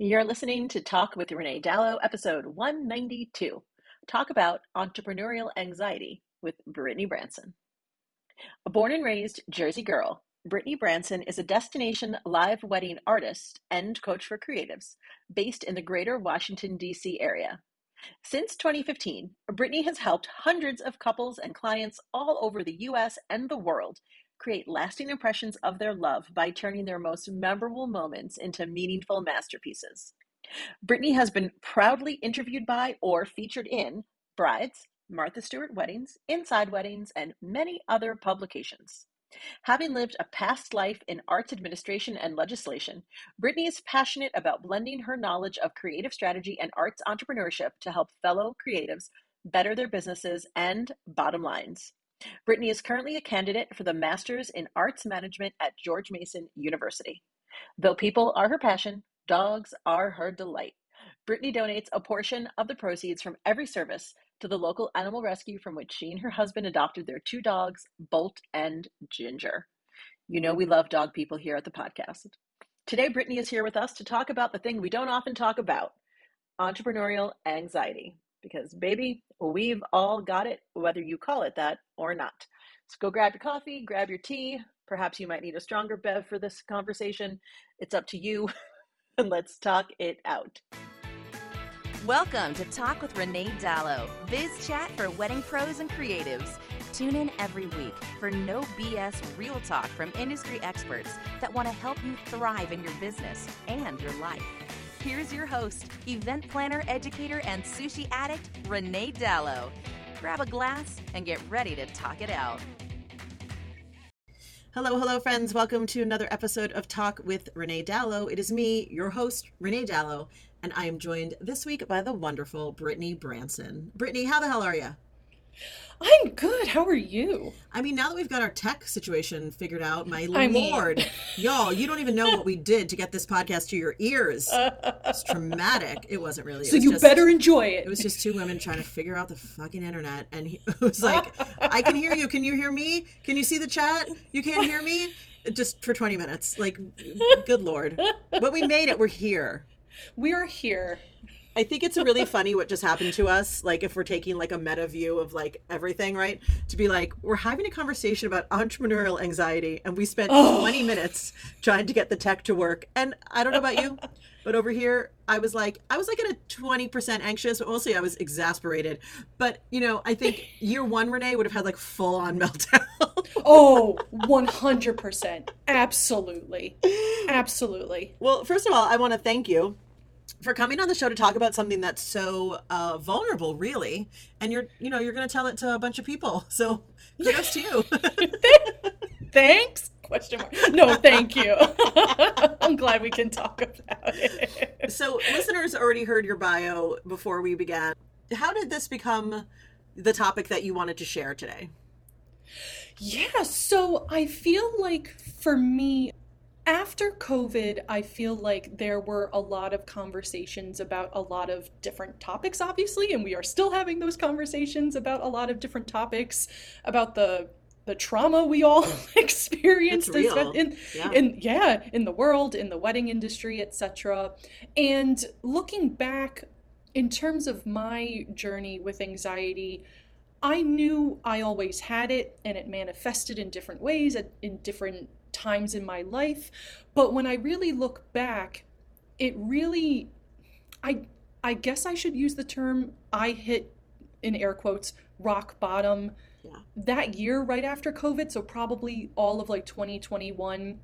You're listening to Talk with Renee Dalo, episode 192. Talk about entrepreneurial anxiety with Brittany Branson. A born and raised Jersey girl, Brittany Branson is a destination live wedding artist and coach for creatives based in the greater Washington, D.C. area. Since 2015, Brittany has helped hundreds of couples and clients all over the US and the world create lasting impressions of their love by turning their most memorable moments into meaningful masterpieces. Brittany has been proudly interviewed by or featured in Brides, Martha Stewart Weddings, Inside Weddings, and many other publications. Having lived a past life in arts administration and legislation, Brittany is passionate about blending her knowledge of creative strategy and arts entrepreneurship to help fellow creatives better their businesses and bottom lines. Brittany is currently a candidate for the Masters in Arts Management at George Mason University. Though people are her passion, dogs are her delight. Brittany donates a portion of the proceeds from every service to the local animal rescue from which she and her husband adopted their two dogs, Bolt and Ginger. You know, we love dog people here at the podcast. Today, Brittany is here with us to talk about the thing we don't often talk about entrepreneurial anxiety. Because, baby, we've all got it, whether you call it that or not. So go grab your coffee, grab your tea. Perhaps you might need a stronger bev for this conversation. It's up to you. and let's talk it out. Welcome to Talk with Renee Dalo, biz chat for wedding pros and creatives. Tune in every week for no BS real talk from industry experts that want to help you thrive in your business and your life. Here's your host, event planner, educator, and sushi addict, Renee Dalo. Grab a glass and get ready to talk it out. Hello, hello, friends. Welcome to another episode of Talk with Renee Dalo. It is me, your host, Renee Dalo, and I am joined this week by the wonderful Brittany Branson. Brittany, how the hell are you? I'm good. How are you? I mean, now that we've got our tech situation figured out, my I lord, mean... y'all, you don't even know what we did to get this podcast to your ears. It's traumatic. It wasn't really. So was you just, better enjoy it. It was just two women trying to figure out the fucking internet, and he, it was like, "I can hear you. Can you hear me? Can you see the chat? You can't hear me." Just for 20 minutes. Like, good lord. But we made it. We're here. We are here. I think it's really funny what just happened to us. Like if we're taking like a meta view of like everything, right? To be like, we're having a conversation about entrepreneurial anxiety and we spent oh. 20 minutes trying to get the tech to work. And I don't know about you, but over here I was like I was like at a 20% anxious, but mostly I was exasperated. But you know, I think year one Renee would have had like full on meltdown. oh, 100%. Absolutely. Absolutely. Well, first of all, I want to thank you for coming on the show to talk about something that's so uh, vulnerable, really. And you're, you know, you're going to tell it to a bunch of people. So kudos to you. Thanks. Question mark. No, thank you. I'm glad we can talk about it. So, listeners already heard your bio before we began. How did this become the topic that you wanted to share today? Yeah, so I feel like for me, after COVID, I feel like there were a lot of conversations about a lot of different topics, obviously, and we are still having those conversations about a lot of different topics about the the trauma we all experienced in yeah. in yeah in the world in the wedding industry etc and looking back in terms of my journey with anxiety i knew i always had it and it manifested in different ways in different times in my life. But when I really look back, it really, I, I guess I should use the term I hit in air quotes rock bottom yeah. that year right after COVID. So probably all of like 2021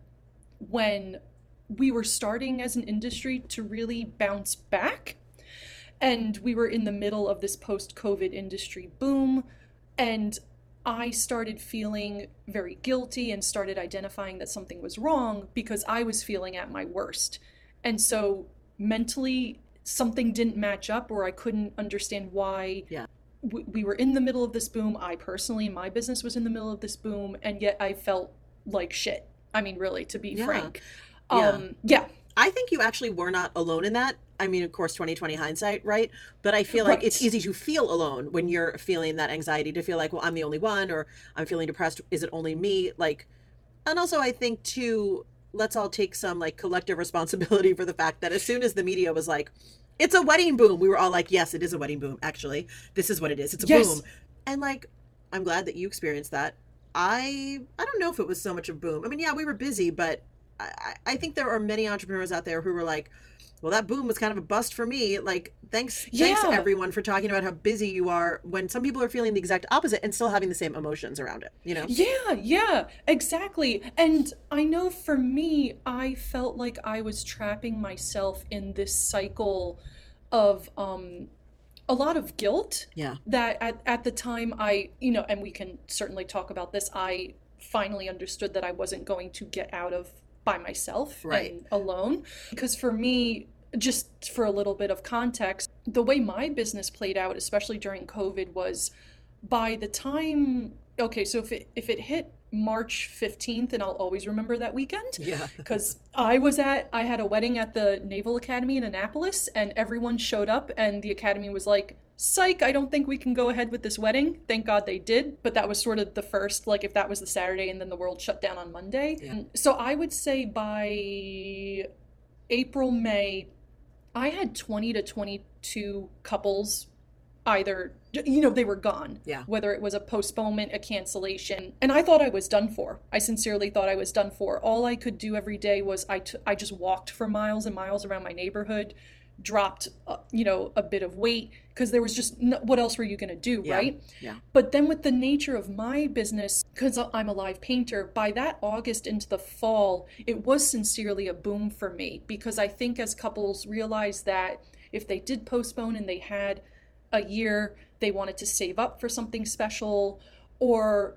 when we were starting as an industry to really bounce back. And we were in the middle of this post COVID industry boom. And I started feeling very guilty and started identifying that something was wrong because I was feeling at my worst. And so mentally, something didn't match up or I couldn't understand why. Yeah. we were in the middle of this boom. I personally, my business was in the middle of this boom, and yet I felt like shit. I mean, really, to be yeah. frank. Um, yeah. yeah. I think you actually were not alone in that. I mean, of course, 2020 hindsight, right? But I feel like it's easy to feel alone when you're feeling that anxiety to feel like, well, I'm the only one or I'm feeling depressed. Is it only me? Like, and also I think too, let's all take some like collective responsibility for the fact that as soon as the media was like, it's a wedding boom, we were all like, yes, it is a wedding boom. Actually, this is what it is. It's a Yes. boom. And like, I'm glad that you experienced that. I I don't know if it was so much a boom. I mean, yeah, we were busy, but I I think there are many entrepreneurs out there who were like, well, that boom was kind of a bust for me. Like, thanks, thanks Yeah. everyone for talking about how busy you are when some people are feeling the exact opposite and still having the same emotions around it. You know? Yeah, yeah, exactly. And I know for me, I felt like I was trapping myself in this cycle of um a lot of guilt Yeah. that at, at the time I, you know, and we can certainly talk about this, I finally understood that I wasn't going to get out of by myself Right. and alone. Because for me, just for a little bit of context, the way my business played out, especially during COVID, was by the time okay, so if it if it hit March 15th, and I'll always remember that weekend Yeah. because I was at I had a wedding at the Naval Academy in Annapolis and everyone showed up and the academy was like psych I don't think we can go ahead with this wedding. Thank god they did but that was sort of the first like if that was the Saturday and then the world shut down on Monday. Yeah. so I would say by April May I had 20 to 22 couples either you know they were gone. Yeah. whether it was a postponement a cancellation and i thought i was done for. I sincerely thought i was done for. All i could do every day was i, t- I just walked for miles and miles around my neighborhood dropped uh, you know a bit of weight because there was just no, what else were you going to do Yeah. right Yeah. but then with the nature of my business because i'm a live painter by that august into the fall it was sincerely a boom for me because i think as couples realized that if they did postpone and they had a year they wanted to save up for something special or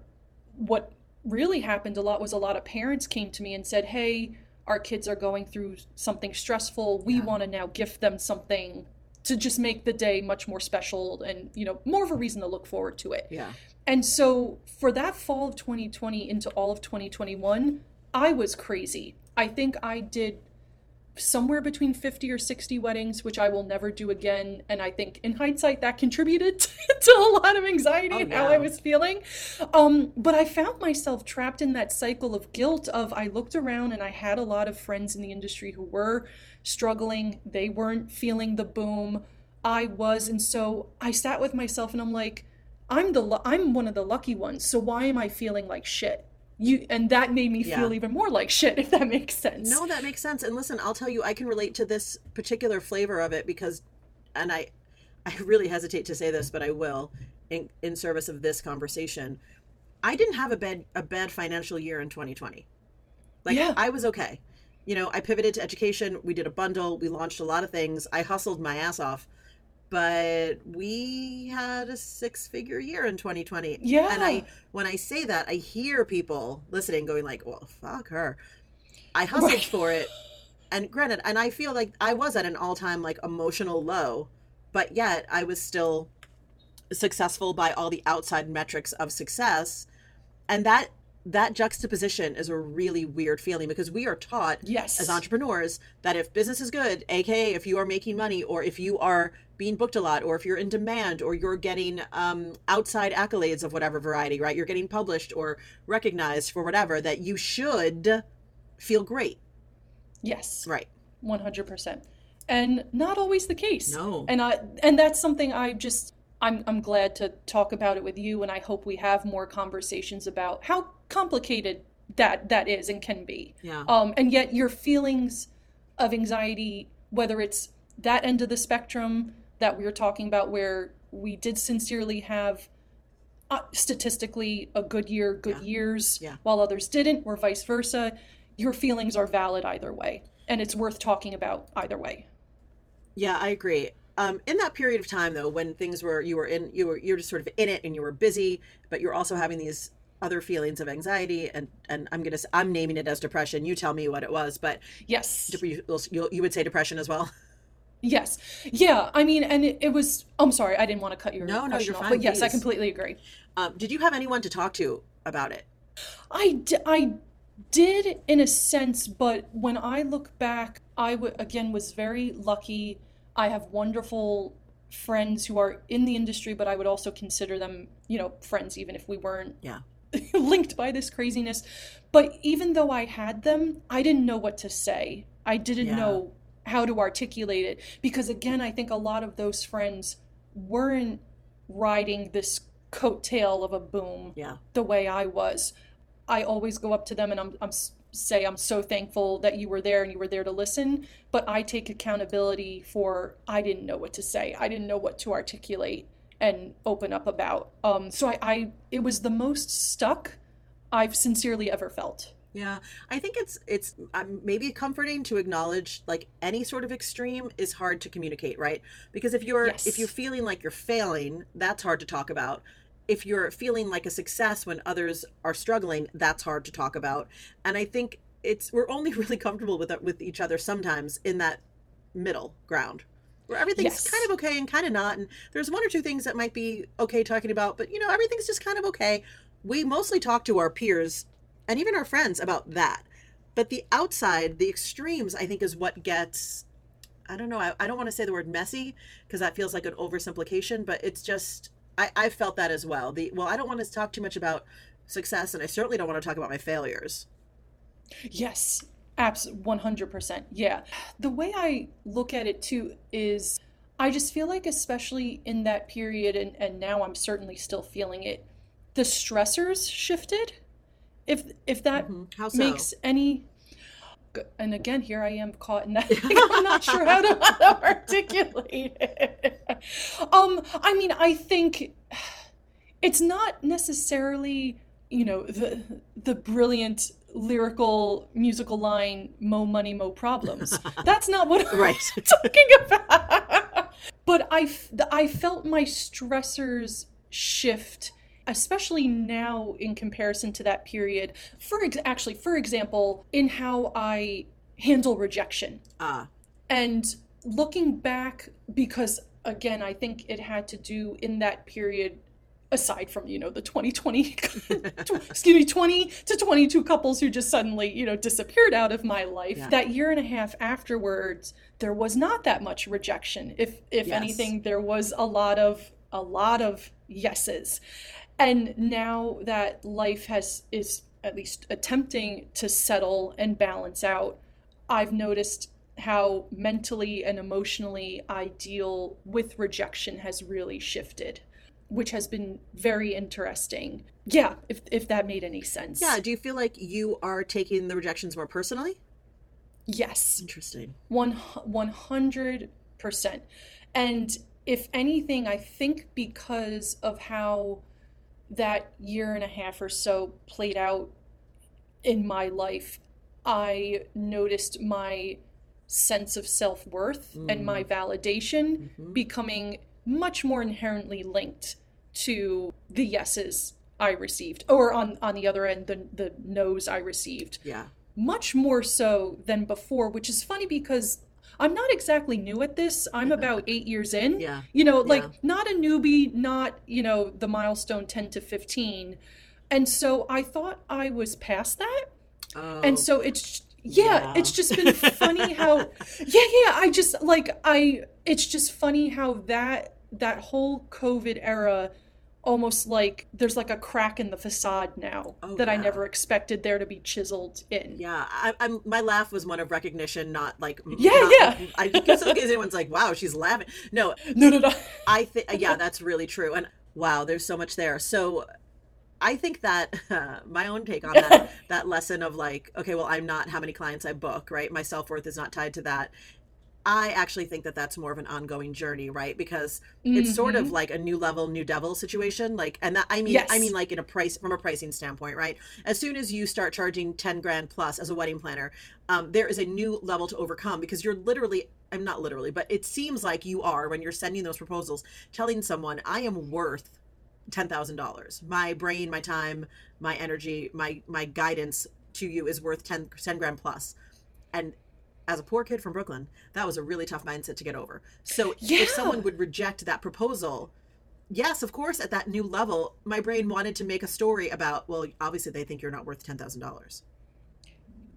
what really happened a lot was a lot of parents came to me and said hey our kids are going through something stressful we Yeah. want to now gift them something to just make the day much more special and you know more of a reason to look forward to it Yeah. and so for that fall of 2020 into all of 2021 i was crazy i think i did somewhere between 50 or 60 weddings which i will never do again. And i think in hindsight that contributed to a lot of anxiety Oh, and how yeah. i was feeling. Um, but i found myself trapped in that cycle of guilt of i looked around and i had a lot of friends in the industry who were struggling. They weren't feeling the boom. I was. And so i sat with myself and i'm like i'm the i'm one of the lucky ones. So why am i feeling like shit you and that made me Yeah. feel even more like shit if that makes sense No, that makes sense. And listen, I'll tell you, I can relate to this particular flavor of it because, and I, I really hesitate to say this, but I will, in, in service of this conversation. I didn't have a bad a bad financial year in 2020. Like Yeah. I was okay. You know, I pivoted to education. We did a bundle. We launched a lot of things. I hustled my ass off, but we had a six figure year in 2020. Yeah. And I, when I say that, I hear people listening going like, "Well, fuck her." I hustled Right. for it, and granted, and I feel like I was at an all time like emotional low, but yet I was still successful by all the outside metrics of success, and that that juxtaposition is a really weird feeling because we are taught yes as entrepreneurs that if business is good, aka if you are making money or if you are being booked a lot or if you're in demand or you're getting um, outside accolades of whatever variety, right? You're getting published or recognized for whatever, that you should feel great, yes right? 100% and not always the case No. and i and that's something i just i'm i'm glad to talk about it with you and i hope we have more conversations about how complicated that that is and can be Yeah. um and yet your feelings of anxiety whether it's that end of the spectrum that we were talking about where we did sincerely have uh, statistically a good year good Yeah. years Yeah. while others didn't or vice versa your feelings are valid either way and it's worth talking about either way Yeah, I agree. Um, in that period of time, though, when things were you were in you were you're just sort of in it and you were busy, but you're also having these other feelings of anxiety and and I'm gonna I'm naming it as depression. You tell me what it was, but yes you, you would say depression as well. yes yeah i mean and it, it was i'm sorry i didn't want to cut your No, no, you're off fine, but yes i completely agree Um, did you have anyone to talk to about it? I, d- I did in a sense, but when I look back, I w- again was very lucky. I have wonderful friends who are in the industry, but I would also consider them, you know, friends even if we weren't Yeah. linked by this craziness. But even though I had them, I didn't know what to say. I didn't Yeah. know how to articulate it because again, I think a lot of those friends weren't riding this coattail of a boom Yeah. the way I was. I always go up to them and I'm, I'm say I'm so thankful that you were there and you were there to listen, but I take accountability for I didn't know what to say. I didn't know what to articulate and open up about. Um, so I, I it was the most stuck I've sincerely ever felt. Yeah, I think it's it's um, maybe comforting to acknowledge like any sort of extreme is hard to communicate, right? Because if you're Yes. if you're feeling like you're failing, that's hard to talk about. If you're feeling like a success when others are struggling, that's hard to talk about. And I think it's we're only really comfortable with it with each other sometimes in that middle ground where everything's Yes. kind of okay and kind of not and there's one or two things that might be okay talking about but you know everything's just kind of okay we mostly talk to our peers and even our friends about that but the outside the extremes i think is what gets i don't know i, I don't want to say the word messy because that feels like an oversimplification but it's just I, I felt that as well the well i don't want to talk too much about success and i certainly don't want to talk about my failures Yes, abs 100%. Yeah. The way I look at it too is I just feel like, especially in that period, and, and now I'm certainly still feeling it, the stressors shifted. If if that Mhm. how so? makes any and again here i am caught in that i'm not sure how to, how to articulate it. Um i mean i think it's not necessarily you know the the brilliant lyrical musical line mo money mo problems. That's not what i'm right. talking about. But i i felt my stressors shift especially now in comparison to that period for ex- actually for example in how i handle rejection ah and looking back because again i think it had to do in that period aside from you know the 2020 excuse me 20 to 22 couples who just suddenly you know disappeared out of my life Yeah. that year and a half afterwards there was not that much rejection if if Yes. anything there was a lot of a lot of yeses and now that life has is at least attempting to settle and balance out i've noticed how mentally and emotionally i deal with rejection has really shifted which has been very interesting. Yeah if, if that made any sense. Yeah do you feel like you are taking the rejections more personally? Yes. Interesting. One one hundred percent. And if anything, I think because of how that year and a half or so played out in my life, I noticed my sense of self worth and my validation Mhm. becoming much more inherently linked to the yeses I received, or on on the other end, the the no's I received. Yeah. Much more so than before, which is funny because I'm not exactly new at this. I'm about eight years in. yeah You know, like Yeah. not a newbie, not, you know, the milestone 10 to 15. And so I thought I was past that. oh, And so it's, yeah, Yeah. it's just been funny how, yeah, yeah, I just like, I, it's just funny how that, that whole COVID era almost like there's like a crack in the facade now Oh, that I never expected there to be chiseled in. yeah I, i'm my laugh was one of recognition not like Yeah, not- yeah. i guess in case anyone's like wow she's laughing no No, no, no. I think yeah, that's really true. And wow, there's so much there. So I think that uh, my own take on that that lesson of like, okay, well, I'm not how many clients I book, right? My self worth is not tied to that. I actually think that that's more of an ongoing journey, right? Because it's sort of like a new level, new devil situation. Like, and that I mean, I mean, like in a price from a pricing standpoint, right? As soon as you start charging ten grand plus as a wedding planner, um, there is a new level to overcome because you're literally. I'm not literally, but it seems like you are when you're sending those proposals, telling someone, "I am worth ten thousand dollars. My brain, my time, my energy, my my guidance to you is worth 10, 10 grand plus." And as a poor kid from Brooklyn, that was a really tough mindset to get over. So Yeah. if someone would reject that proposal, yes, of course, at that new level, my brain wanted to make a story about, well, obviously they think you're not worth ten thousand dollars.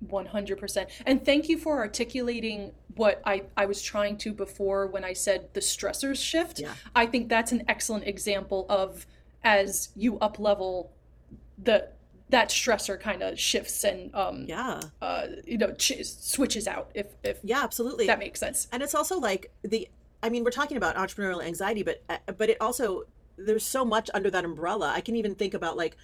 100%. And thank you for articulating what I, I was trying to before when I said the stressors shift. Yeah. I think that's an excellent example of as you up level the that stressor kind of shifts and um Yeah. uh you know ch- switches out if if Yeah, absolutely. that makes sense. and it's also like the i mean we're talking about entrepreneurial anxiety but uh, but it also there's so much under that umbrella i can even think about like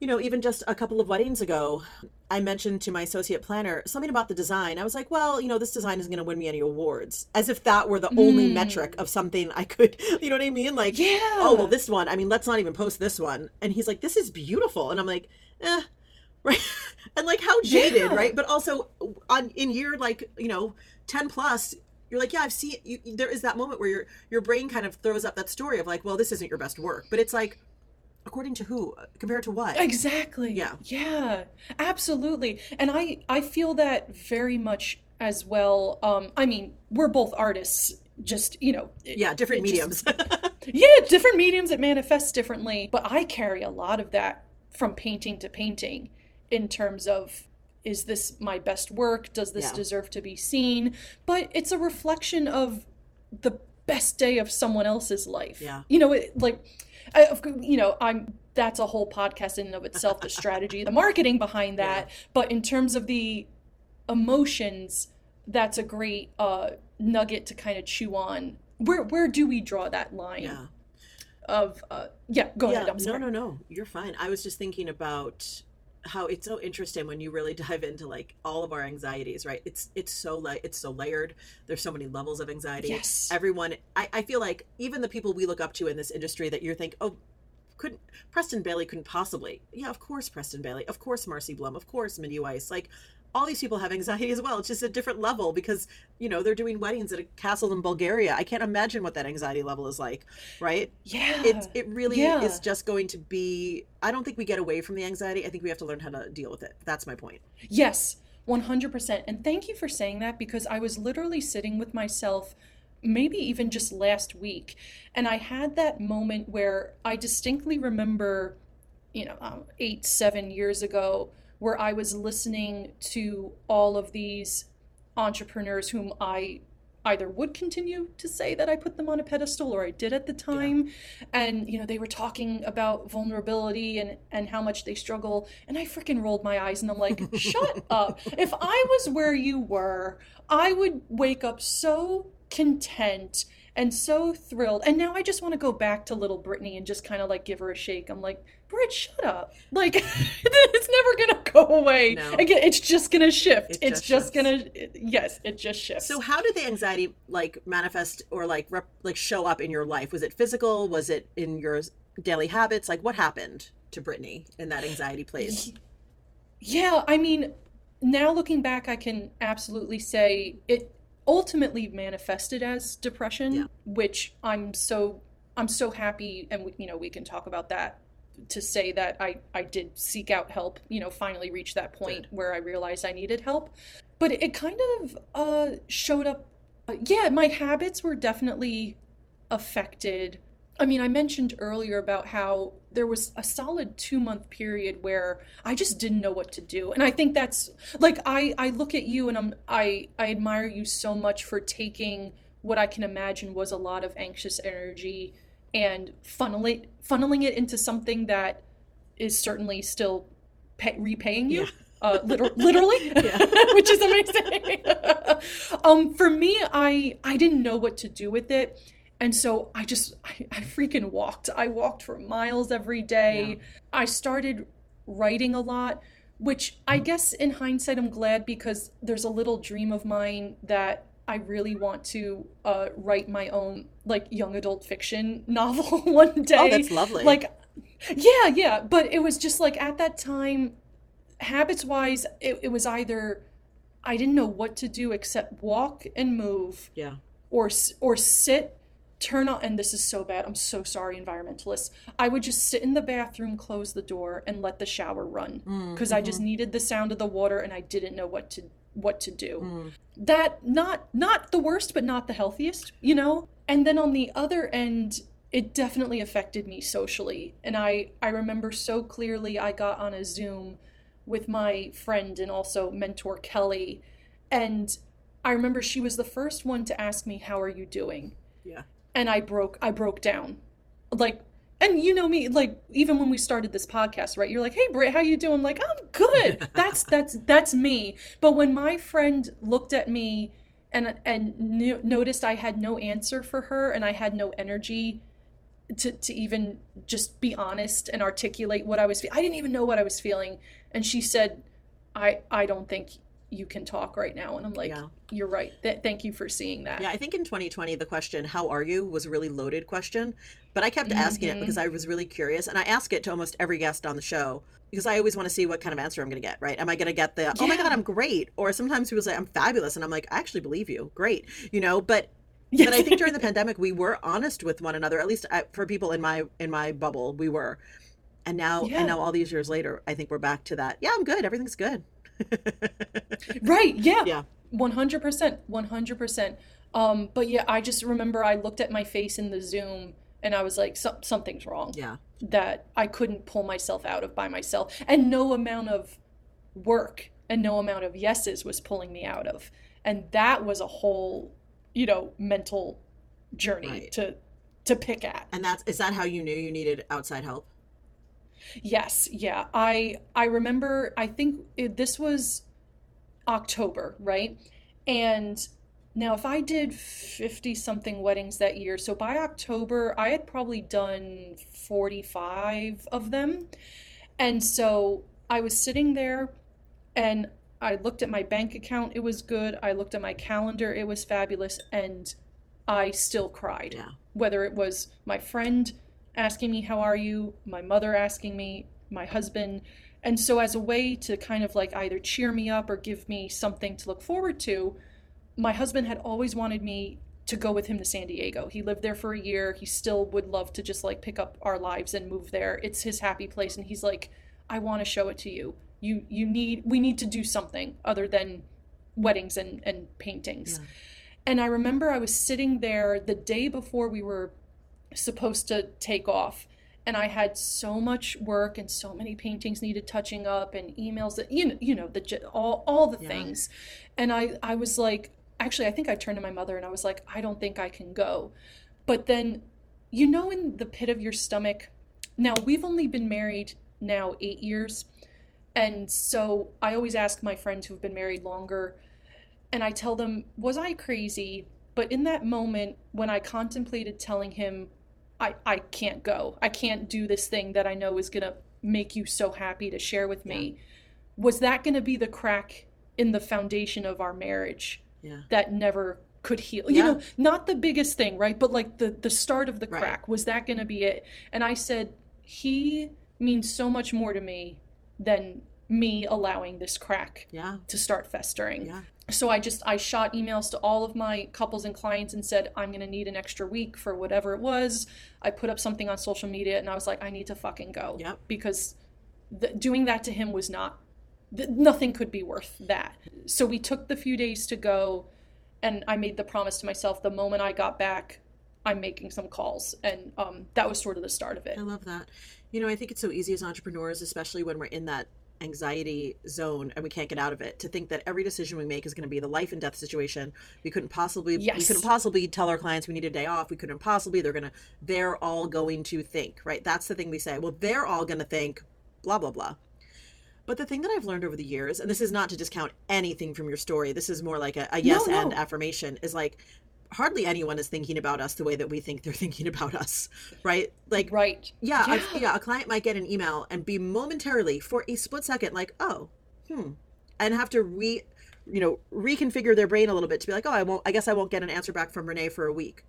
you know even just a couple of weddings ago i mentioned to my associate planner something about the design. I was like well you know this design isn't going to win me any awards as if that were the only Mm. metric of something i could you know what i mean? Like Yeah. oh well this one i mean let's not even post this one. And he's like this is beautiful. And i'm like eh. Right? And like how jaded Yeah. right? But also on in year like you know 10 plus you're like yeah i've seen you, there is that moment where your your brain kind of throws up that story of like well this isn't your best work. But it's like according to who compared to what Exactly. Yeah. Yeah. Absolutely. And I I feel that very much as well. Um I mean, we're both artists just, you know, it- yeah different it just- mediums yeah, different mediums it manifests differently, but I carry a lot of that from painting to painting in terms of is this my best work? Does this Yeah. deserve to be seen? But it's a reflection of the best day of someone else's life. Yeah. You know, it, like I, you know, I'm that's a whole podcast in and of itself, the strategy, the marketing behind that. But in terms of the emotions, that's a great uh, nugget to kind of chew on. Where where do we draw that line yeah of uh, yeah? Go yeah ahead. I'm no no no you're fine i was just thinking about how it's so interesting when you really dive into like all of our anxieties right? It's it's so like it's so layered. There's so many levels of anxiety. Yes. everyone I, I feel like even the people we look up to in this industry that you think oh couldn't preston bailey couldn't possibly yeah of course preston bailey of course marcy blum of course mindy weiss like all these people have anxiety as well it's just a different level because you know they're doing weddings at a castle in bulgaria i can't imagine what that anxiety level is like right Yeah. it it really Yeah. is just going to be i don't think we get away from the anxiety i think we have to learn how to deal with it that's my point Yes, 100%. And thank you for saying that because I was literally sitting with myself maybe even just last week and I had that moment where I distinctly remember, you know, um, eight, seven years ago, where I was listening to all of these entrepreneurs whom I either would continue to say that I put them on a pedestal or I did at the time. And, you know, they were talking about vulnerability and, and how much they struggle. And I freaking rolled my eyes and I'm like, shut up. If I was where you were, I would wake up so content and so thrilled. And now I just want to go back to little Brittany and just kind of like give her a shake. I'm like, Britt, shut up. Like, it's never going to go away. No. Again, it's just going to shift. It it's just just going to, yes, it just shifts. so how did the anxiety like manifest or like rep, like show up in your life was it physical was it in your daily habits like what happened to brittany in that anxiety place Yeah, I mean, now looking back, I can absolutely say it ultimately manifested as depression, Yeah. which I'm so I'm so happy, and we, you know we can talk about that to say that I I did seek out help. You know, finally reach that point where I realized I needed help, but it kind of uh, showed up. uh, yeah, my habits were definitely affected. I mean, I mentioned earlier about how there was a solid two month period where I just didn't know what to do. And I think that's like I, I look at you and I'm I, I admire you so much for taking what I can imagine was a lot of anxious energy and funnel it, funneling it into something that is certainly still pay, repaying you. Yeah. Uh, liter- literally, which is amazing. um, for me, I I didn't know what to do with it, and so I just I, I freaking walked. I walked for miles every day. I started writing a lot, which I guess in hindsight I'm glad because there's a little dream of mine that I really want to uh, write my own like young adult fiction novel one day. oh that's lovely Like, yeah, yeah. But it was just like at that time, habits wise, it, it was either I didn't know what to do except walk and move yeah or or sit turn on and this is so bad i'm so sorry environmentalists. I would just sit in the bathroom close the door and let the shower run. Mm, because i mm-hmm. just needed the sound of the water and i didn't know what to what to do. Mm. that not not the worst but not the healthiest you know? And then on the other end it definitely affected me socially. And i i remember so clearly i got on a zoom with my friend and also mentor kelly. And i remember she was the first one to ask me how are you doing? Yeah and i broke i broke down like and you know me, like even when we started this podcast, right? You're like, "Hey, Britt, how you doing?" I'm like, "I'm good." That's that's that's me. But when my friend looked at me and and knew, noticed I had no answer for her and I had no energy to to even just be honest and articulate what I was feeling, I didn't even know what I was feeling. And she said, "I I don't think you can talk right now." And I'm like, Yeah. "You're right. Th- thank you for seeing that." Yeah, I think in 2020 the question "How are you?" was a really loaded question, but I kept asking it Mhm. because I was really curious, and I ask it to almost every guest on the show because I always want to see what kind of answer I'm going to get. Right? Am I going to get the "Oh my god, I'm great," or sometimes people say "I'm fabulous," and I'm like, "I actually believe you, great," you know. But but I think during the pandemic we were honest with one another. At least I, for people in my in my bubble, we were. And now Yeah. and now all these years later, I think we're back to that. Yeah, I'm good. Everything's good. Right. Yeah. Yeah. One hundred percent. One hundred percent. Um, but yeah, I just remember I looked at my face in the Zoom and I was like, "Some- something's wrong. Yeah. That I couldn't pull myself out of by myself, and no amount of work and no amount of yeses was pulling me out of, and that was a whole, you know, mental journey Right. to to pick at. And that's is that how you knew you needed outside help? Yes, yeah. I I remember I think it, this was October, right? And now if I did 50 something weddings that year, so by October I had probably done 45 of them. And so I was sitting there and I looked at my bank account, it was good. I looked at my calendar, it was fabulous, and I still cried. Yeah. Whether it was my friend asking me, How are you? my mother asking me, my husband. And so, as a way to kind of like either cheer me up or give me something to look forward to, my husband had always wanted me to go with him to San Diego. He lived there for a year. He still would love to just like pick up our lives and move there. It's his happy place. And he's like, I want to show it to you. You you need we need to do something other than weddings and, and paintings. Yeah. And I remember I was sitting there the day before we were supposed to take off and I had so much work and so many paintings needed touching up and emails that you know you know the all all the Yeah. things and I I was like actually I think I turned to my mother and I was like I don't think I can go but then you know in the pit of your stomach now we've only been married now 8 years and so I always ask my friends who've been married longer and I tell them, was I crazy? But in that moment, when I contemplated telling him, I, I can't go, I can't do this thing that I know is going to make you so happy to share with me, was that going to be the crack in the foundation of our marriage Yeah. that never could heal? You know, not the biggest thing, right? But like the, the start of the Right. crack, was that going to be it? And I said, he means so much more to me than me allowing this crack Yeah. to start festering. Yeah. So I just I shot emails to all of my couples and clients and said I'm going to need an extra week for whatever it was. I put up something on social media and I was like I need to fucking go Yep. because doing that to him was not th- nothing could be worth that. So we took the few days to go and I made the promise to myself the moment I got back I'm making some calls and um, that was sort of the start of it. I love that. You know, I think it's so easy as entrepreneurs, especially when we're in that anxiety zone and we can't get out of it, to think that every decision we make is going to be the life and death situation. We couldn't possibly yes. we couldn't possibly tell our clients we need a day off. We couldn't possibly they're going to they're all going to think, right? That's the thing we say. Well, they're all going to think blah blah blah. But the thing that I've learned over the years, and this is not to discount anything from your story, this is more like a, a yes no. and affirmation, is like hardly anyone is thinking about us the way that we think they're thinking about us, right? Like Right. yeah, Yeah. A, yeah. A client might get an email and be momentarily, for a split second, like, "Oh, hmm," and have to re, you know, reconfigure their brain a little bit to be like, "Oh, I won't. I guess I won't get an answer back from Renee for a week,"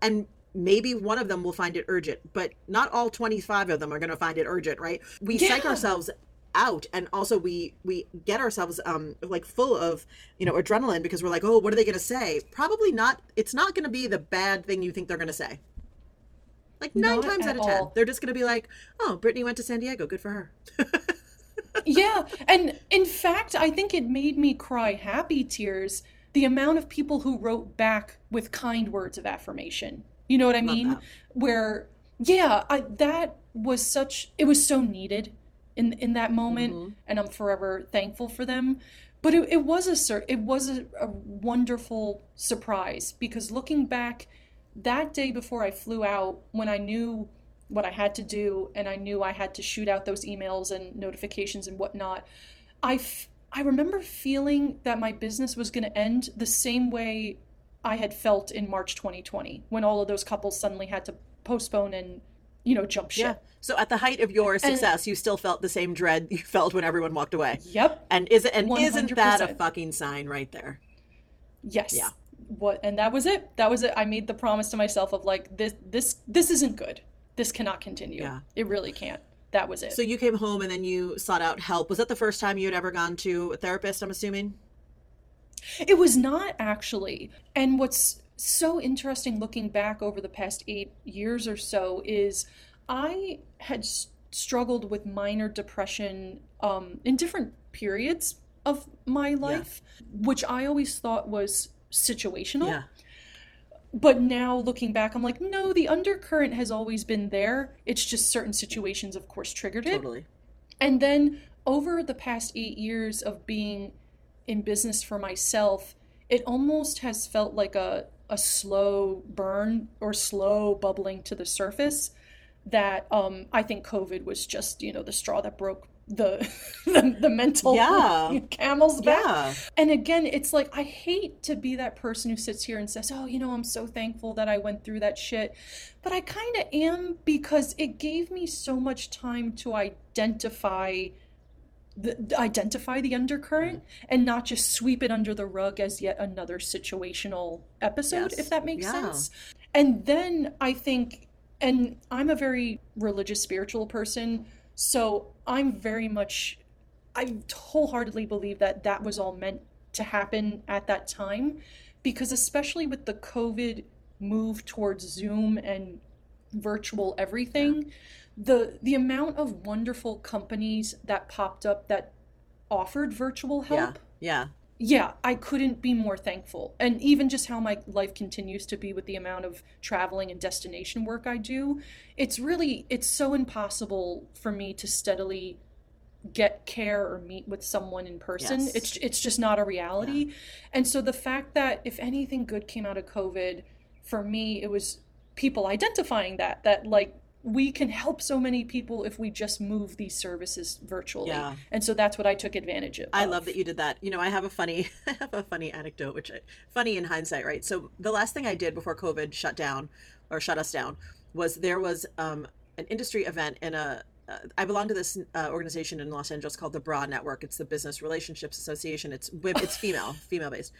and maybe one of them will find it urgent, but not all twenty-five of them are going to find it urgent, right? We psych ourselves out and also we we get ourselves um like full of you know adrenaline because we're like oh what are they going to say probably not it's not going to be the bad thing you think they're going to say like nine Not times out of ten, all. they're just going to be like, "Oh, Brittany went to San Diego. Good for her." yeah and in fact i think it made me cry happy tears the amount of people who wrote back with kind words of affirmation you know what i mean where yeah I, that was such it was so needed in in that moment Mhm. and i'm forever thankful for them but it, it was a it was a, a wonderful surprise because looking back that day before i flew out when i knew what I had to do, and I knew I had to shoot out those emails and notifications and whatnot. I, f- I remember feeling that my business was going to end the same way I had felt in March 2020 when all of those couples suddenly had to postpone and you know jump ship. Yeah. So at the height of your success, and, you still felt the same dread you felt when everyone walked away. Yep. And is it and is isn't that a fucking sign right there? Yes. Yeah. What and that was it. That was it. I made the promise to myself of like this this this isn't good. This cannot continue. Yeah. It really can't. That was it. So you came home and then you sought out help. Was that the first time you had ever gone to a therapist, I'm assuming? It was not actually. And what's so interesting looking back over the past eight years or so is I had struggled with minor depression um, in different periods of my life, yeah. which I always thought was situational. Yeah. But now looking back, I'm like, no, the undercurrent has always been there. It's just certain situations, of course, triggered it. Totally. And then over the past eight years of being in business for myself, it almost has felt like a, a slow burn or slow bubbling to the surface that um, I think COVID was just, you know, the straw that broke the the, the mental yeah. camel's back. Yeah. And again, it's like I hate to be that person who sits here and says, "Oh, you know, I'm so thankful that I went through that shit." But I kind of am because it gave me so much time to identify the, identify the undercurrent mm-hmm. and not just sweep it under the rug as yet another situational episode yes. if that makes yeah. sense and then i think and i'm a very religious spiritual person so i'm very much i wholeheartedly believe that that was all meant to happen at that time because especially with the covid move towards zoom and virtual everything yeah the the amount of wonderful companies that popped up that offered virtual help. Yeah. Yeah. Yeah, I couldn't be more thankful. And even just how my life continues to be with the amount of traveling and destination work I do, it's really it's so impossible for me to steadily get care or meet with someone in person. Yes. It's it's just not a reality. Yeah. And so the fact that if anything good came out of COVID, for me it was people identifying that that like we can help so many people if we just move these services virtually. Yeah. And so that's what I took advantage of. I love that you did that. You know, I have a funny I have a funny anecdote which I, funny in hindsight, right? So the last thing I did before COVID shut down or shut us down was there was um, an industry event in a uh, I belong to this uh, organization in Los Angeles called the BRA Network. It's the Business Relationships Association. It's it's female, female based.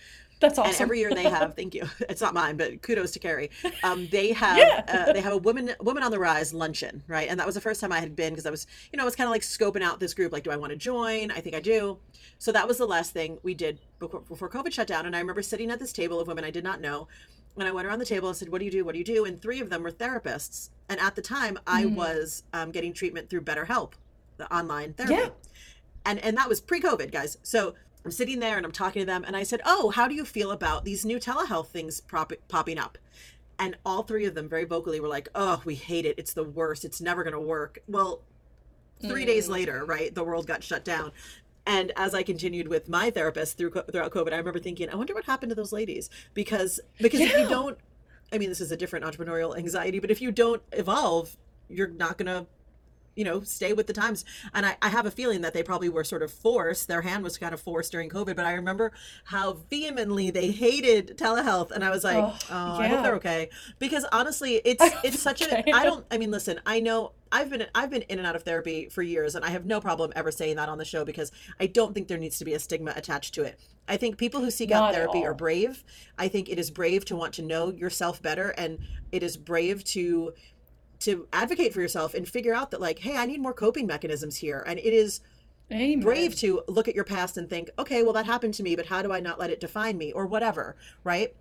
That's awesome. And every year they have, thank you. It's not mine, but kudos to Carrie. Um, they have yeah. uh, they have a woman woman on the rise luncheon, right? And that was the first time I had been because I was, you know, I was kind of like scoping out this group. Like, do I want to join? I think I do. So that was the last thing we did before, before COVID shut down. And I remember sitting at this table of women I did not know. And I went around the table and said, "What do you do? What do you do?" And three of them were therapists. And at the time, I mm. was um, getting treatment through BetterHelp, the online therapy. Yeah. And and that was pre-COVID, guys. So I'm sitting there and I'm talking to them, and I said, "Oh, how do you feel about these new telehealth things prop- popping up?" And all three of them very vocally were like, "Oh, we hate it. It's the worst. It's never going to work." Well, three mm. days later, right, the world got shut down. And as I continued with my therapist through throughout COVID, I remember thinking, "I wonder what happened to those ladies," because because yeah. if you don't, I mean, this is a different entrepreneurial anxiety, but if you don't evolve, you're not going to you know stay with the times and I, I have a feeling that they probably were sort of forced their hand was kind of forced during covid but i remember how vehemently they hated telehealth and i was like oh, oh yeah. i hope they're okay because honestly it's it's such a i don't i mean listen i know I've been I've been in and out of therapy for years and I have no problem ever saying that on the show because I don't think there needs to be a stigma attached to it. I think people who seek Not out therapy are brave. I think it is brave to want to know yourself better and it is brave to to advocate for yourself and figure out that like hey i need more coping mechanisms here. And it is Amen. brave to look at your past and think okay well that happened to me but how do i not let it define me or whatever right?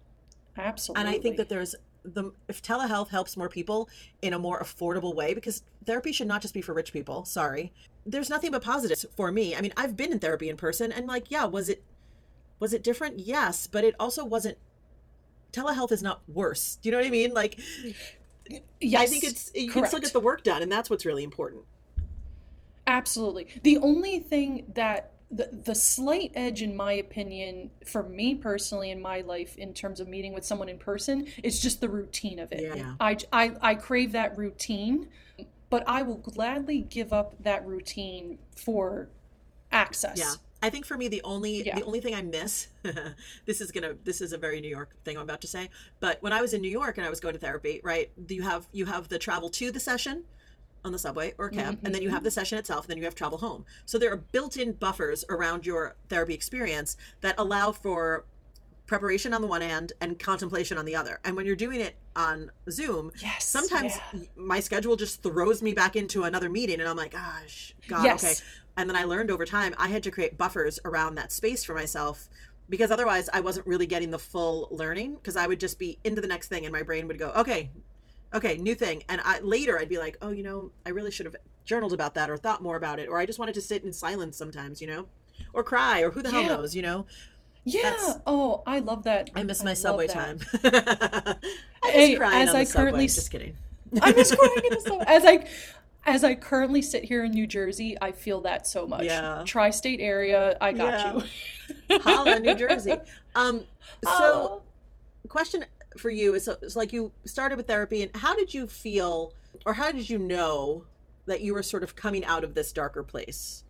Absolutely and i think that there's the if telehealth helps more people in a more affordable way because therapy should not just be for rich people sorry there's nothing but positives for me. I mean i've been in therapy in person and like yeah was it was it different? Yes but it also wasn't telehealth is not worse. Do you know what i mean? Like Yes, I think it's you correct. can still get the work done, and that's what's really important. Absolutely. The only thing that the, the slight edge in my opinion for me personally in my life in terms of meeting with someone in person is just the routine of it Yeah. I, I i crave that routine but i will gladly give up that routine for access Yeah. I think for me the only Yeah. the only thing I miss this is gonna this is a very New York thing I'm about to say. But when I was in New York and I was going to therapy, right, you have you have the travel to the session on the subway or cab, mm-hmm, and then you have mm-hmm. the session itself, and then you have travel home. So there are built-in buffers around your therapy experience that allow for preparation on the one hand and contemplation on the other. And when you're doing it on Zoom, yes sometimes yeah. my schedule just throws me back into another meeting and I'm like, ah, gosh, God, Yes. okay. And then I learned over time I had to create buffers around that space for myself because otherwise I wasn't really getting the full learning because I would just be into the next thing and my brain would go, okay, okay, new thing. And I later I'd be like, oh, you know, I really should have journaled about that or thought more about it or I just wanted to sit in silence sometimes, you know, or cry or who the hell Yeah. knows, you know. yeah that's- oh i love that I miss my love subway time. I miss Hey, crying as I subway. currently just kidding. I miss crying in the summer. As I as I currently sit here in New Jersey, I feel that so much. Yeah. Tri-state area, I got you. Holla, New Jersey. Um, so Oh. question for you is so it's like you started with therapy and how did you feel or how did you know that you were sort of coming out of this darker place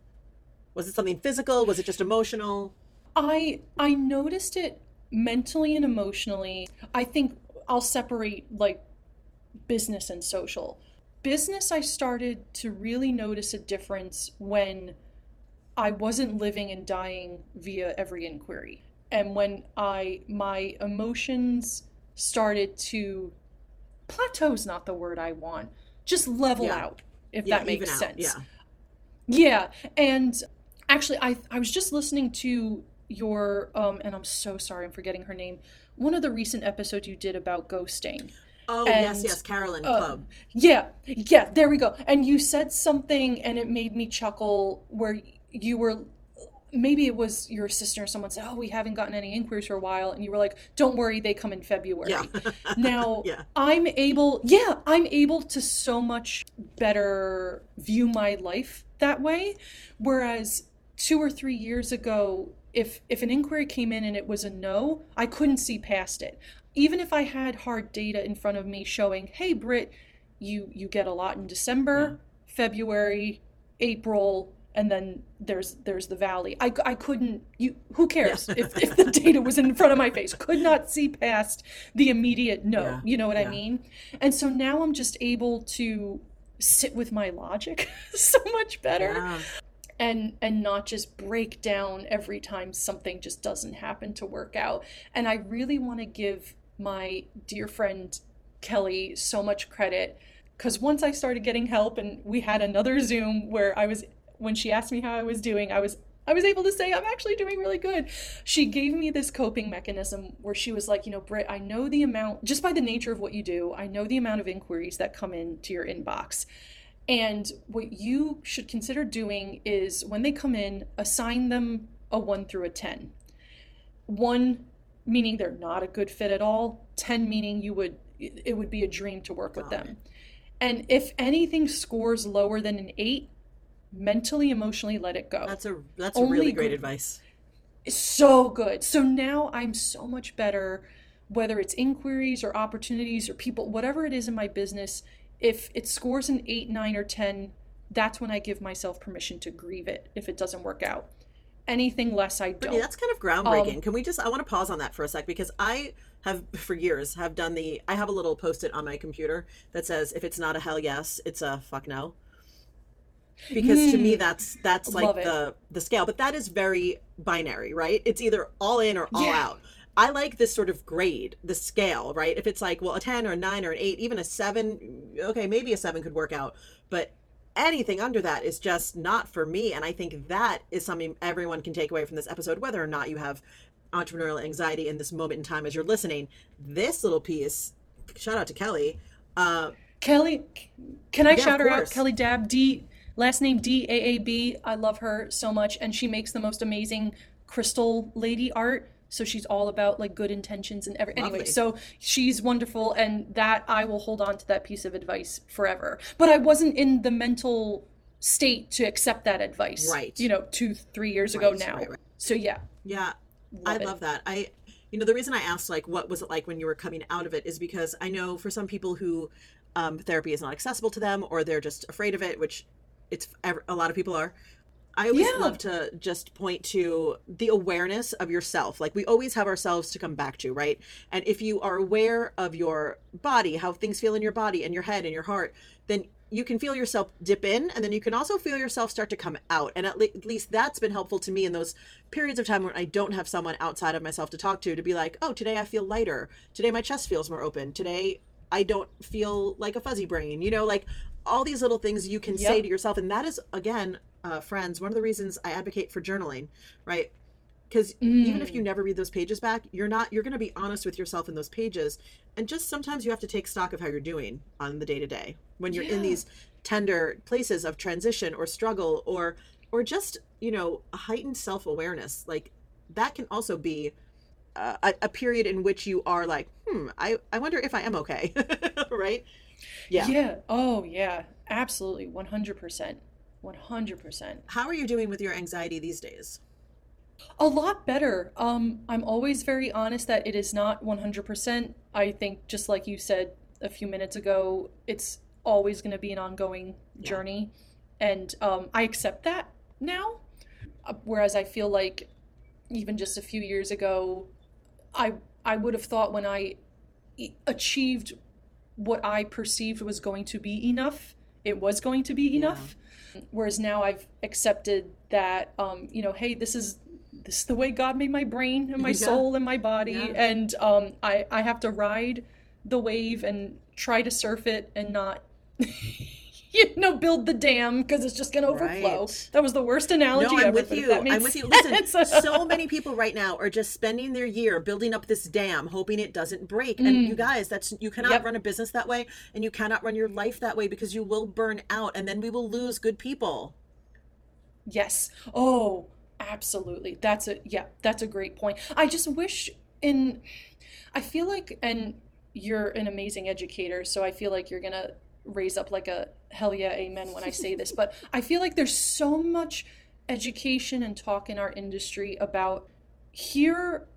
was it something physical was it just emotional I I noticed it mentally and emotionally. I think I'll separate like business and social. Business I started to really notice a difference when I wasn't living and dying via every inquiry. And when I my emotions started to plateau's not the word I want. Just level Yeah. out, if Yeah, that makes even out, sense. yeah. Yeah, and actually, I I was just listening to your um, and I'm so sorry, I'm forgetting her name. One of the recent episodes you did about ghosting. Oh yes yes carolyn uh, club Yeah, yeah, there we go. And you said something, and it made me chuckle. Where you were, maybe it was your sister or someone said, "Oh, we haven't gotten any inquiries for a while," and you were like, "Don't worry, they come in February." yeah Now, Yeah. I'm able, yeah, I'm able to so much better view my life that way. Whereas two or three years ago, if if an inquiry came in and it was a no, I couldn't see past it. Even if I had hard data in front of me showing, hey, Brit, you you get a lot in December, February, April, and then there's there's the valley. I, I couldn't you who cares if, if the data was in front of my face. Could not see past the immediate no. Yeah, You know what I mean? And so now I'm just able to sit with my logic so much better Yeah. and and not just break down every time something just doesn't happen to work out. And I really want to give my dear friend Kelly so much credit because once I started getting help and we had another Zoom where I was when she asked me how I was doing, I was I was able to say I'm actually doing really good. She gave me this coping mechanism where she was like, you know, Britt, I know the amount just by the nature of what you do, I know the amount of inquiries that come into your inbox. And what you should consider doing is when they come in, assign them a 1 through a 10. 1 meaning they're not a good fit at all, 10 meaning you would it would be a dream to work with Got them. And if anything scores lower than an 8, mentally emotionally let it go. that's a that's Only really great gr- advice so good. So now I'm so much better, whether it's inquiries or opportunities or people, whatever it is in my business. If it scores an eight, nine, or 10, that's when I give myself permission to grieve it if it doesn't work out. Anything less, I don't. that's kind of groundbreaking. Um, Can we just? I want to pause on that for a sec because I have for years have done the. I have a little post-it on my computer that says, "If it's not a hell yes, it's a fuck no." Because to me, Mm. that's that's like it. the the scale. But that is very binary, right? It's either all in or all Yeah. out. I like this sort of grade, the scale, right? If it's like, well, a 10 or a 9 or an 8, even a 7, okay, maybe a 7 could work out. But anything under that is just not for me. And I think that is something everyone can take away from this episode, whether or not you have entrepreneurial anxiety in this moment in time as you're listening. This little piece, shout out to Kelly. Uh, Kelly, can I Yeah, shout her out? Kelly Daab, D, last name D A A B. I love her so much, and she makes the most amazing crystal lady art. So she's all about like good intentions and every anyway. So she's wonderful, and that I will hold on to that piece of advice forever. But I wasn't in the mental state to accept that advice. Right. You know, two, three years ago Right, now. right, right. So yeah. Yeah, love I it. love that. I, you know, the reason I asked like what was it like when you were coming out of it is because I know for some people who um, therapy is not accessible to them or they're just afraid of it, which it's a lot of people are. I always Yeah. love to just point to the awareness of yourself. Like we always have ourselves to come back to, right? And if you are aware of your body, how things feel in your body and your head and your heart, then you can feel yourself dip in and then you can also feel yourself start to come out. And at, le- at least that's been helpful to me in those periods of time when I don't have someone outside of myself to talk to to be like, "Oh, today I feel lighter. Today my chest feels more open. Today I don't feel like a fuzzy brain." You know, like all these little things you can say to yourself and that is again, uh, friends, one of the reasons I advocate for journaling, right? because even if you Mm. never read those pages back you're not you're going to be honest with yourself in those pages and just sometimes you have to take stock of how you're doing on the day to day when you're in these tender places of transition or struggle or or just you know a heightened self-awareness like that can also be uh, a, a period in which you are like hmm i i wonder if i am okay right yeah Yeah. Oh, yeah. Absolutely. 100%. 100%. how are you doing with your anxiety these days A lot better. Um, I'm always very honest that it is not 100%. I think, just like you said a few minutes ago, it's always going to be an ongoing Yeah. journey. And um, I accept that now. Uh, Whereas I feel like even just a few years ago, I I would have thought when I achieved what I perceived was going to be enough, it was going to be Yeah. Whereas now I've accepted that, um, you know, hey, this is this is the way God made my brain and my Yeah. soul and my body, Yeah. and um, I I have to ride the wave and try to surf it and not. You know, build the dam because it's just going to overflow. Right. That was the worst analogy No, I'm ever. with you. I'm with you. Listen, so many people right now are just spending their year building up this dam, hoping it doesn't break. And you guys, that's you cannot Mm. Yep. run a business that way, and you cannot run your life that way because you will burn out, and then we will lose good people. Yes. Oh, absolutely. That's a yeah, that's a great point. I just wish in I feel like and you're an amazing educator, so I feel like you're going to raise up like a hell yeah amen when I say this, but I feel like there's so much education and talk in our industry about here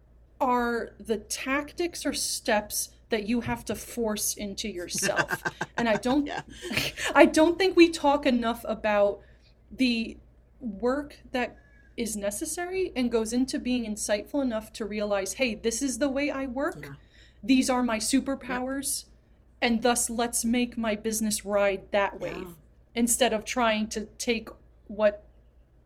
are the tactics or steps that you have to force into yourself. And I don't Yeah. I don't think we talk enough about the work that is necessary and goes into being insightful enough to realize, hey, this is the way I work. Yeah. These are my superpowers. And thus, let's make my business ride that wave Yeah. instead of trying to take what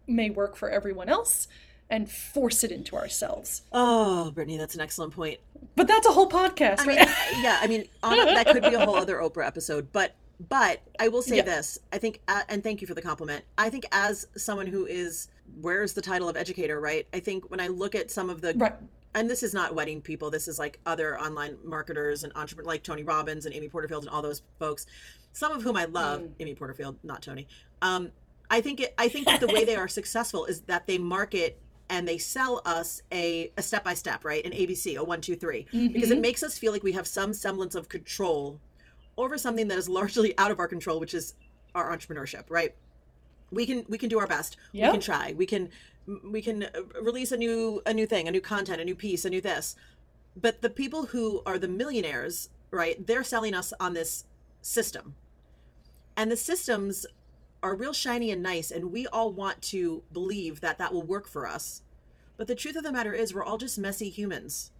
may work for everyone else and force it into ourselves. Oh, Brittany, that's an excellent point. But that's a whole podcast, I mean, yeah, I mean, on, that could be a whole other Oprah episode, but but I will say Yeah. this: I think, uh, and thank you for the compliment. I think as someone who is wears the title of educator, right? I think when I look at some of the right. And this is not wedding people this is like other online marketers and entrepreneurs like tony robbins and amy porterfield and all those folks some of whom i love Mm. amy porterfield not tony. Um, i think it i think that the way they are successful is that they market and they sell us a, a step by step right an abc a one two three. Because it Mhm. makes us feel like we have some semblance of control over something that is largely out of our control which is our entrepreneurship right? We can we can do our best. We can try. We can we can uh, release a new a new thing a new content a new piece a new this. But the people who are the millionaires right they're selling us on this system. And the systems are real shiny and nice and we all want to believe that that will work for us. But the truth of the matter is we're all just messy humans.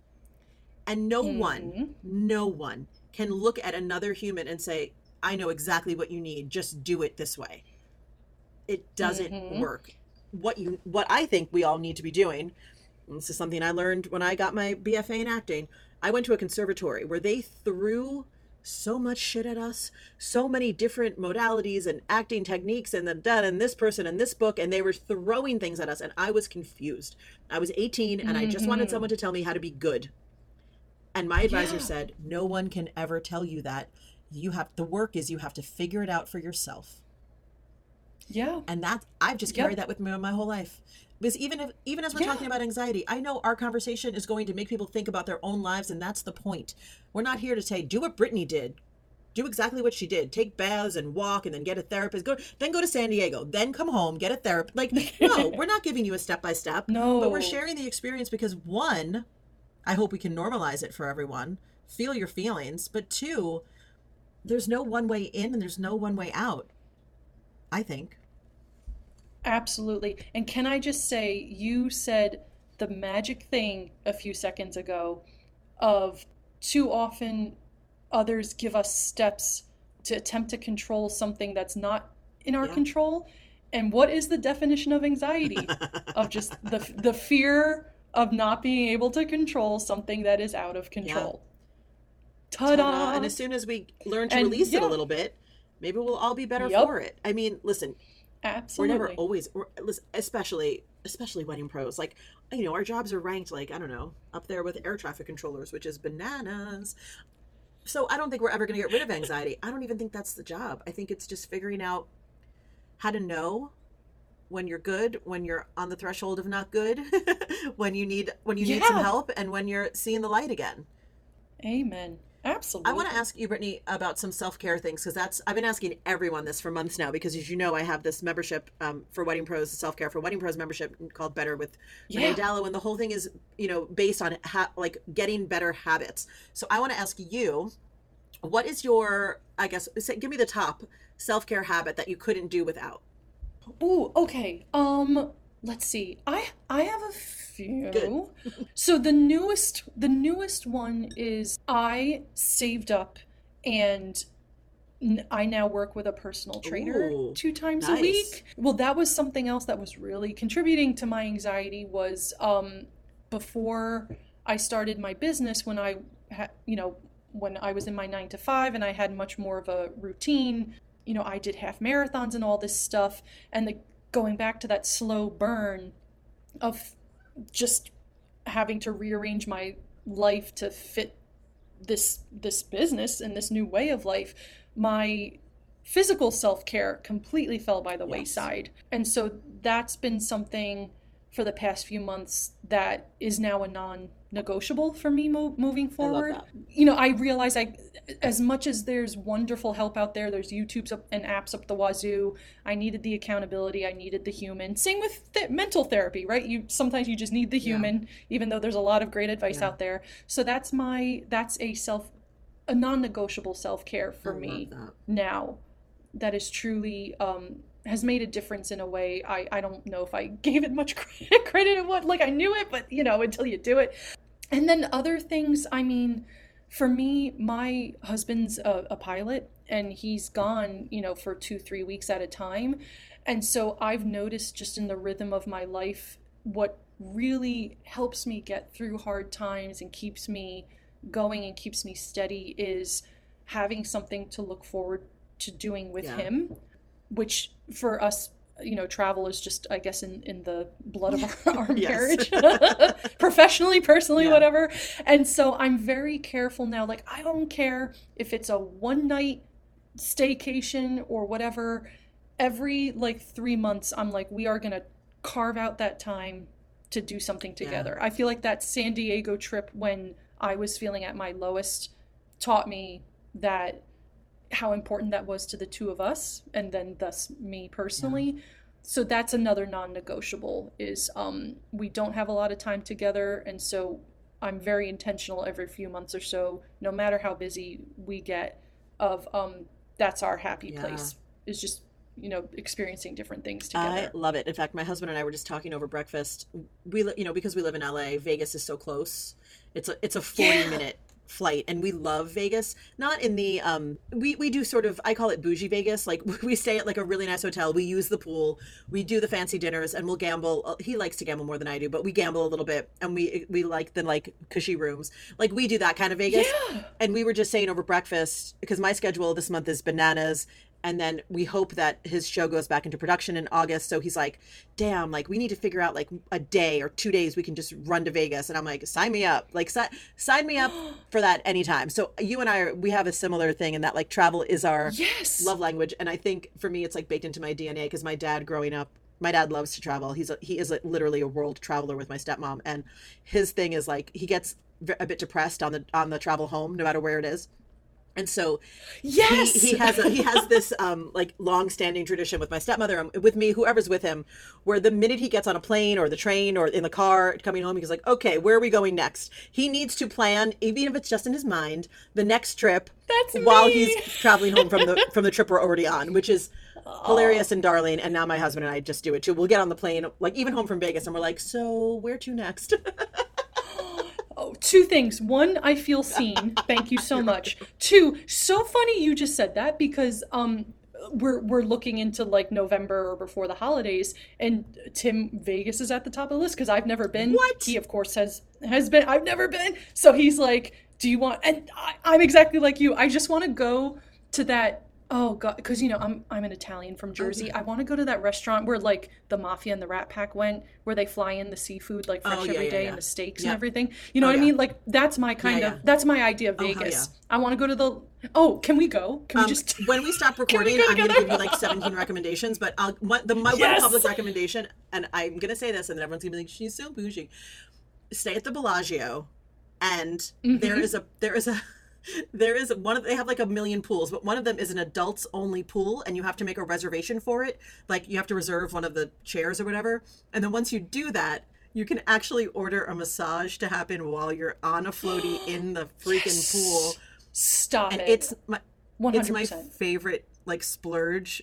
And no one Mhm. no one can look at another human and say i know exactly what you need. Just do it this way. It doesn't Mhm. work what you what i think we all need to be doing. And this is something i learned when i got my bfa in acting. I went to a conservatory where they threw so much shit at us so many different modalities and acting techniques and then done and this person and this book and they were throwing things at us and i was confused. I was 18 and i just wanted someone to tell me how to be good. And my advisor Yeah. said no one can ever tell you that. You have the work is you have to figure it out for yourself Yeah. and that i've just Yep. carried that with me my whole life because even if even as we're Yeah. talking about anxiety i know our conversation is going to make people think about their own lives and that's the point we're not here to say do what brittany did do exactly what she did take baths and walk and then get a therapist go then go to san diego then come home get a therapist like no we're not giving you a step by step No. but we're sharing the experience because one i hope we can normalize it for everyone feel your feelings but two there's no one way in and there's no one way out i think Absolutely. And can I just say, you said the magic thing a few seconds ago of too often others give us steps to attempt to control something that's not in our Yeah. control. And what is the definition of anxiety? of just the the fear of not being able to control something that is out of control. Ta-da! Ta-da. and as soon as we learn to And, release it a little bit maybe we'll all be better Yup. for it i mean listen Absolutely. we're never always or especially especially wedding pros. Like you know our jobs are ranked like i don't know up there with air traffic controllers which is bananas. So i don't think we're ever going to get rid of anxiety. I don't even think that's the job. I think it's just figuring out how to know when you're good when you're on the threshold of not good when you need when you need some help and when you're seeing the light again. Amen. Absolutely. I want to ask you, Brittany, about some self care things because that's I've been asking everyone this for months now because as you know, I have this membership um, for Wedding Pros, self care for Wedding Pros membership called Better with Renee Dalo, and the whole thing is you know based on ha- like getting better habits. So I want to ask you, what is your I guess say, give me the top self care habit that you couldn't do without? Ooh, okay. Um, let's see. I I have a few. So the newest the newest one is I saved up and I now work with a personal trainer Ooh, two times a week. Well, that was something else that was really contributing to my anxiety was um before I started my business when I had, you know, when I was in my 9 to 5 and I had much more of a routine, you know, I did half marathons and all this stuff and the going back to that slow burn of just having to rearrange my life to fit this this business and this new way of life my physical self-care completely fell by the Yes. wayside and so that's been something for the past few months that is now a non-negotiable for me mo- moving forward. you know i realize i as much as there's wonderful help out there there's youtube's up and apps up the wazoo. I needed the accountability. I needed the human. Same with th- mental therapy right? You sometimes you just need the Yeah. human even though there's a lot of great advice Yeah. out there. So that's my that's a self a non-negotiable self-care for I me that. now that is truly um has made a difference in a way I, I don't know if I gave it much credit of what like I knew it but you know until you do it. And then other things I mean for me my husband's a, a pilot and he's gone you know for two three weeks at a time. And so I've noticed just in the rhythm of my life what really helps me get through hard times and keeps me going and keeps me steady is having something to look forward to doing with Yeah. him which for us you know travel is just i guess in in the blood of our, our marriage professionally personally Yeah. whatever and so i'm very careful now like i don't care if it's a one night staycation or whatever every like 3 months i'm like we are going to carve out that time to do something Yeah. together i feel like that san diego trip when i was feeling at my lowest taught me that how important that was to the two of us and then thus me personally so that's another non-negotiable is um, we don't have a lot of time together and so i'm very intentional every few months or so no matter how busy we get of um, that's our happy Yeah. place is just you know experiencing different things together. I love it. In fact, my husband and I were just talking over breakfast. We, you know, because we live in LA, Vegas is so close. It's a it's a forty Yeah. minute flight, and we love Vegas. Not in the um, we we do sort of I call it bougie Vegas. Like we stay at like a really nice hotel. We use the pool. We do the fancy dinners, and we'll gamble. Uh, He likes to gamble more than I do, but we gamble a little bit, and we we like the like cushy rooms. Like we do that kind of Vegas. yeah And we were just saying over breakfast because my schedule this month is bananas. And then we hope that his show goes back into production in August. So he's like, damn, like we need to figure out like a day or two days we can just run to Vegas. And I'm like, sign me up. Like, si- sign me up for that anytime. So you and I, are, we have a similar thing in that like travel is our yes love language. And I think for me, it's like baked into my DNA because my dad growing up, my dad loves to travel. He's a, he is a, literally a world traveler with my stepmom. And his thing is like, he gets a bit depressed on the, on the travel home, no matter where it is And so Yes. he, he has a, he has this um like long-standing tradition with my stepmother um, with me whoever's with him where the minute he gets on a plane or the train or in the car coming home he's like okay where are we going next he needs to plan even if it's just in his mind the next trip That's while me. he's traveling home from the from the trip we're already on which is hilarious and darling and now my husband and I just do it too we'll get on the plane like even home from Vegas and we're like so where to next Oh, two things. One, I feel seen. Thank you so much. Two, so funny you just said that because um we're we're looking into like November or before the holidays and Tim Vegas is at the top of the list because I've never been. What? He of course has has been. I've never been. So he's like, "Do you want?" And I, I'm exactly like you. I just want to go to that Oh god, because you know I'm I'm an Italian from Jersey. I want to go to that restaurant where like the mafia and the Rat Pack went, where they fly in the seafood like fresh Oh, yeah, every yeah, day yeah. and the steaks and everything. You know Oh, what I mean? Like that's my kind of that's my idea of Oh, Vegas. yeah. I want to go to the. Oh, can we go? Can we Um, just? when we stop recording, go I'm going to give you like 17 recommendations. But I'll, what, the my Yes! one public recommendation, and I'm going to say this, and then everyone's going to be like, "She's so bougie." Stay at the Bellagio, and there Mhm. is a there is a there is one of they have like a million pools, but one of them is an adults only pool, and you have to make a reservation for it. Like you have to reserve one of the chairs or whatever, and then once you do that. You can actually order a massage to happen while you're on a floaty in the freaking pool, Stop and it. it's my one it's hundred my favorite like splurge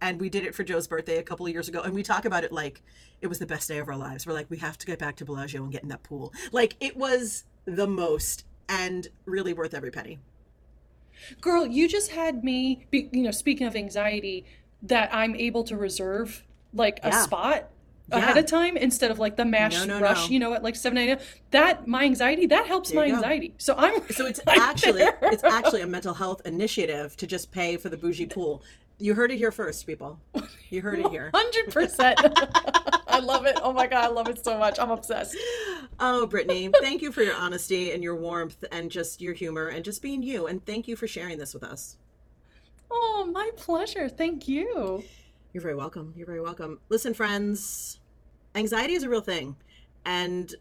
and we did it for joe's birthday a couple of years ago and we talk about it like it was the best day of our lives we're like we have to get back to bellagio and get in that pool like it was the most and really worth every penny Girl, you just had me. Be, you know, speaking of anxiety, that I'm able to reserve like a Yeah. spot Yeah. ahead of time instead of like the mash No, no, rush. no. You know, at like seven a.m. That my anxiety that helps There my anxiety. So I'm so it's I'm actually there. it's actually a mental health initiative to just pay for the bougie pool you heard it here first people you heard it here Hundred percent. I love it. Oh my god, I love it so much. I'm obsessed. oh brittany thank you for your honesty and your warmth and just your humor and just being you and thank you for sharing this with us Oh, my pleasure. Thank you. You're very welcome. You're very welcome. Listen, friends, anxiety is a real thing. And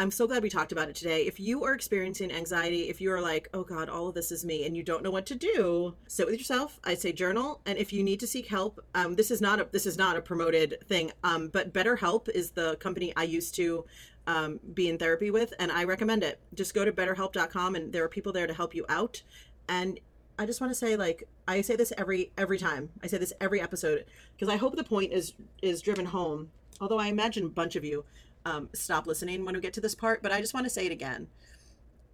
I'm so glad we talked about it today. If you are experiencing anxiety, if you are like, oh God, all of this is me, and you don't know what to do, sit with yourself. I'd say journal. And if you need to seek help, um, this is not a this is not a promoted thing. Um, but BetterHelp is the company I used to um, be in therapy with, and I recommend it. Just go to betterhelp.com and there are people there to help you out. And I just want to say, like, I say this every every time. I say this every episode because I hope the point is is driven home. Although I imagine a bunch of you um, stop listening when we get to this part, but I just want to say it again.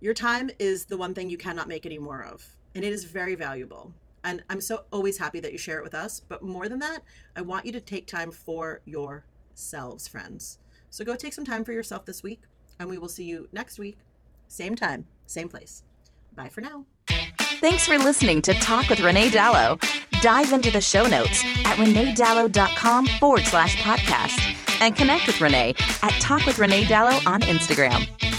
Your time is the one thing you cannot make any more of, and it is very valuable. And I'm so always happy that you share it with us. But more than that, I want you to take time for yourselves, friends. So go take some time for yourself this week, and we will see you next week, same time, same place. Bye for now. Thanks for listening to Talk with Renee Dalo. Dive into the show notes at reneedalo.com forward slash podcast and connect with Renee at Talk with Renee Dalo on Instagram.